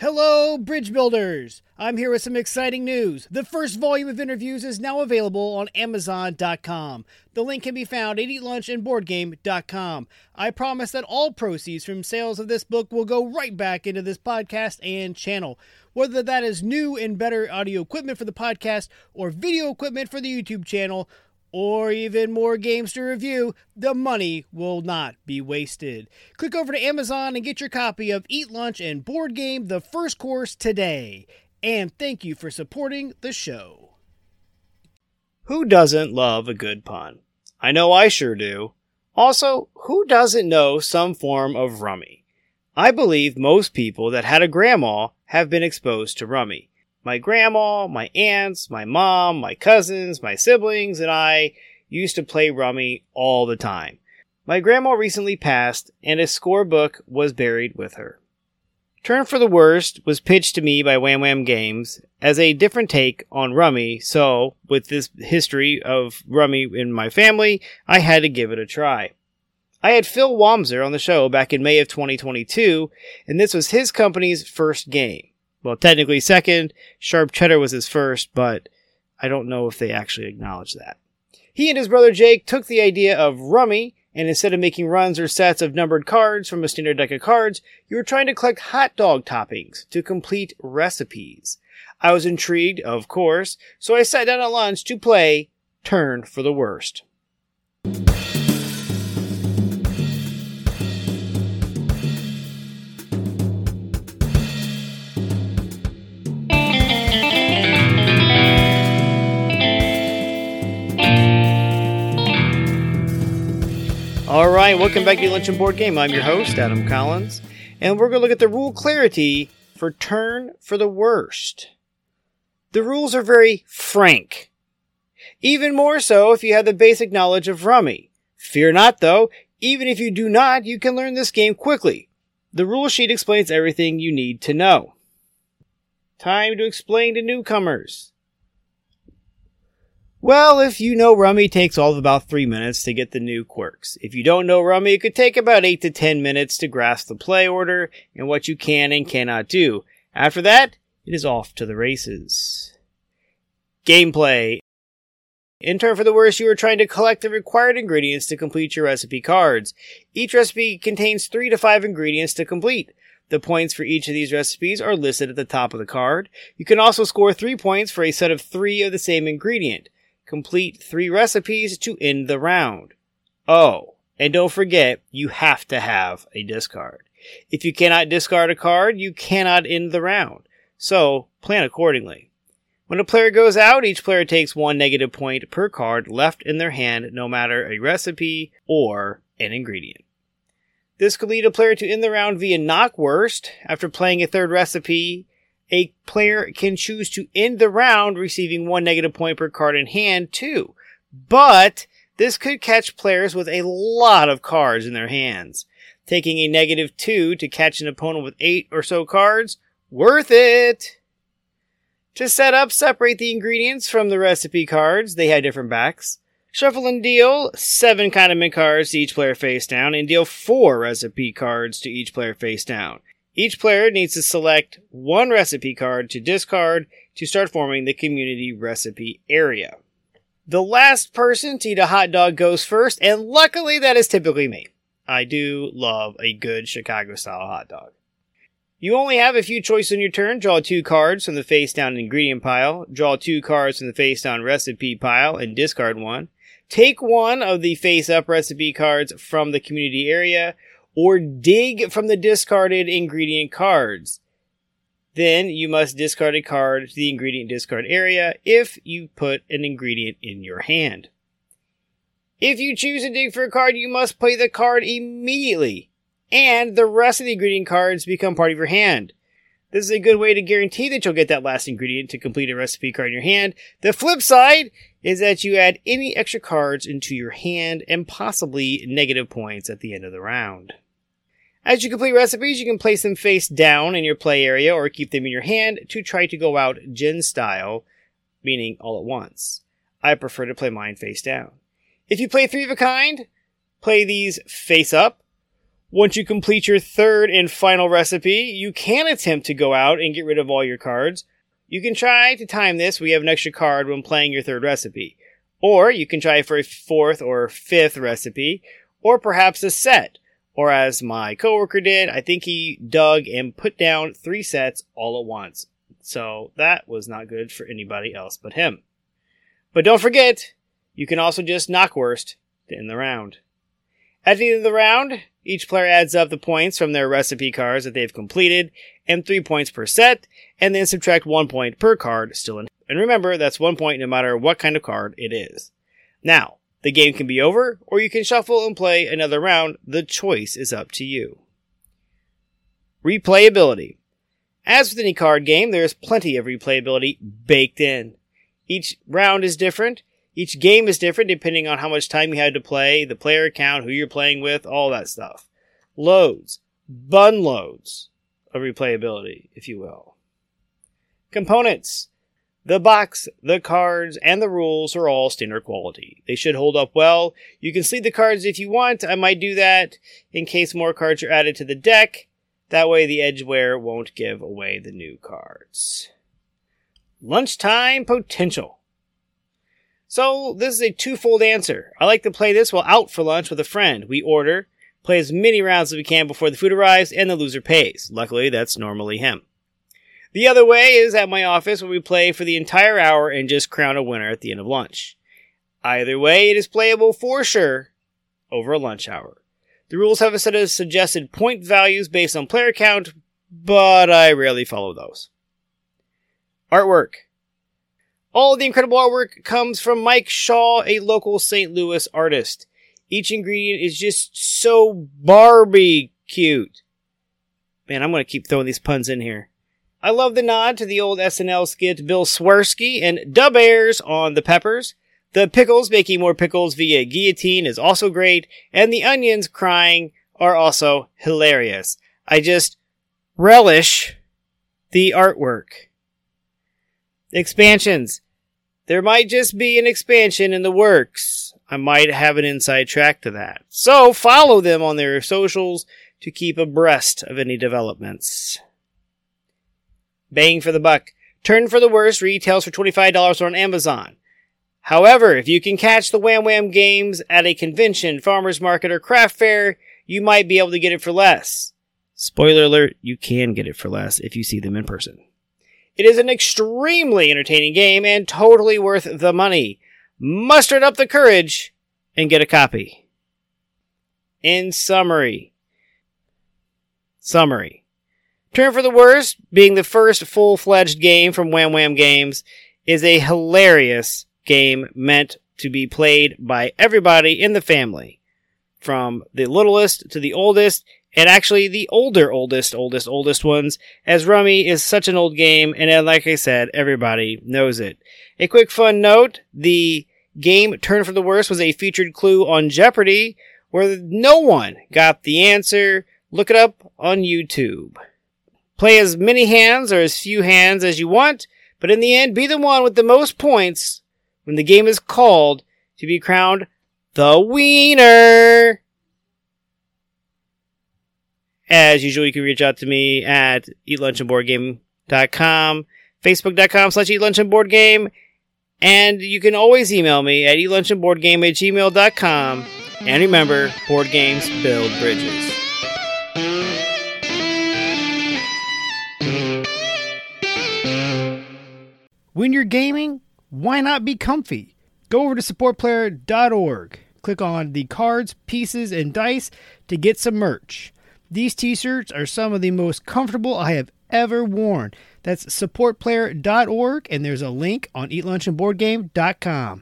Hello, bridge builders! I'm here with some exciting news. The first volume of interviews is now available on Amazon.com. The link can be found at EatLunchandBoardGame.com. I promise that all proceeds from sales of this book will go right back into this podcast and channel. Whether that is new and better audio equipment for the podcast or video equipment for the YouTube channel, or even more games to review, the money will not be wasted. Click over to Amazon and get your copy of Eat Lunch and Board Game The First Course today. And thank you for supporting the show. Who doesn't love a good pun? I know I sure do. Also, who doesn't know some form of rummy? I believe most people that had a grandma have been exposed to rummy my grandma, my aunts, my mom, my cousins, my siblings, and I used to play rummy all the time. My grandma recently passed, and a scorebook was buried with her. Turn for the Wurst was pitched to me by Wam Wam Games as a different take on Rummy, so, with this history of Rummy in my family, I had to give it a try. I had Phill Wamser on the show back in May of 2022, and this was his company's first game well, technically second. Sharp Cheddar was his first, but I don't know if they actually acknowledge that. He and his brother Jake took the idea of rummy, and instead of making runs or sets of numbered cards from a standard deck of cards, you were trying to collect hot dog toppings to complete recipes. I was intrigued, of course, so I sat down at lunch to play Turn for the Wurst. Right, welcome back to Lunch and Board Game. I'm your host, Adam Collins, and we're going to look at the rule clarity for Turn for the Wurst. The rules are very frank. Even more so if you have the basic knowledge of Rummy. Fear not, though, even if you do not, you can learn this game quickly. The rule sheet explains everything you need to know. Time to explain to newcomers. Well, if you know Rummy, takes all of about three minutes to get the new quirks. If you don't know Rummy, it could take about eight to ten minutes to grasp the play order and what you can and cannot do. After that, it is off to the races. Gameplay. In turn for the wurst, you are trying to collect the required ingredients to complete your recipe cards. Each recipe contains three to five ingredients to complete. The points for each of these recipes are listed at the top of the card. You can also score three points for a set of three of the same ingredient. Complete three recipes to end the round. Oh, and don't forget, you have to have a discard. If you cannot discard a card, you cannot end the round. So, plan accordingly. When a player goes out, each player takes one negative point per card left in their hand, no matter a recipe or an ingredient. This could lead a player to end the round via knock wurst. After playing a third recipe, a player can choose to end the round receiving one negative point per card in hand too. But this could catch players with a lot of cards in their hands. Taking a negative two to catch an opponent with eight or so cards, worth it! To set up, separate the ingredients from the recipe cards. They have different backs. Shuffle and deal seven condiment cards to each player face down, and deal four recipe cards to each player face down. Each player needs to select one recipe card to discard to start forming the community recipe area. The last person to eat a hot dog goes first, and luckily that is typically me. I do love a good Chicago style hot dog. You only have a few choices on your turn. Draw two cards from the face down ingredient pile, draw two cards from the face down recipe pile, and discard one. Take one of the face up recipe cards from the community area, or dig from the discarded ingredient cards. Then you must discard a card to the ingredient discard area if you put an ingredient in your hand. If you choose to dig for a card, you must play the card immediately, and the rest of the ingredient cards become part of your hand. This is a good way to guarantee that you'll get that last ingredient to complete a recipe card in your hand. The flip side is that you add any extra cards into your hand and possibly negative points at the end of the round. As you complete recipes, you can place them face down in your play area or keep them in your hand to try to go out gin style, meaning all at once. I prefer to play mine face down. If you play three of a kind, play these face up, Once you complete your third and final recipe, you can attempt to go out and get rid of all your cards. You can try to time this. We have an extra card when playing your third recipe. Or you can try for a fourth or fifth recipe, or perhaps a set. Or as my coworker did, I think he dug and put down three sets all at once. So that was not good for anybody else but him. But don't forget, you can also just knock wurst to end the round. At the end of the round, each player adds up the points from their recipe cards that they've completed, and three points per set, and then subtract one point per card still in. And remember, that's one point no matter what kind of card it is. Now, the game can be over, or you can shuffle and play another round. The choice is up to you. Replayability. As with any card game, there is plenty of replayability baked in. Each round is different. Each game is different depending on how much time you had to play, the player count, who you're playing with, all that stuff. Loads, bun loads of replayability, if you will. Components. The box, the cards, and the rules are all standard quality. They should hold up well. You can sleeve the cards if you want. I might do that in case more cards are added to the deck. That way the edge wear won't give away the new cards. Lunchtime potential. So this is a twofold answer. I like to play this while out for lunch with a friend. We order, play as many rounds as we can before the food arrives, and the loser pays. Luckily, that's normally him. The other way is at my office where we play for the entire hour and just crown a winner at the end of lunch. Either way, it is playable for sure over a lunch hour. The rules have a set of suggested point values based on player count, but I rarely follow those. Artwork. All the incredible artwork comes from Mike Shaw, a local St. Louis artist. Each ingredient is just so Barbie cute. Man, I'm going to keep throwing these puns in here. I love the nod to the old SNL skit Bill Swerski and Dub Airs on the peppers. The pickles making more pickles via guillotine is also great, and the onions crying are also hilarious. I just relish the artwork. Expansions. There might just be an expansion in the works. I might have an inside track to that. So follow them on their socials to keep abreast of any developments. Bang for the buck. Turn for the wurst retails for $25 on Amazon. However, if you can catch the Wam Wam games at a convention, farmer's market, or craft fair, you might be able to get it for less. Spoiler alert, you can get it for less if you see them in person. It is an extremely entertaining game and totally worth the money. Muster up the courage and get a copy. In summary, summary. Turn for the Wurst, being the first full-fledged game from Wam Wam Games, is a hilarious game meant to be played by everybody in the family. From the littlest to the oldest, and actually the older, oldest, oldest, oldest ones, as Rummy is such an old game, and like I said, everybody knows it. A quick fun note, the game Turn for the Wurst was a featured clue on Jeopardy, where no one got the answer. Look it up on YouTube. Play as many hands or as few hands as you want, but in the end, be the one with the most points when the game is called to be crowned the wiener. As usual, you can reach out to me at eatlunchandboardgame.com, facebook.com slash eatlunchandboardgame, and you can always email me at eatlunchandboardgame at gmail.com. And remember, board games build bridges. When you're gaming, why not be comfy? Go over to supportplayer.org. Click on the cards, pieces, and dice to get some merch. These t shirts are some of the most comfortable I have ever worn. That's supportplayer.org, and there's a link on eatlunchandboardgame.com.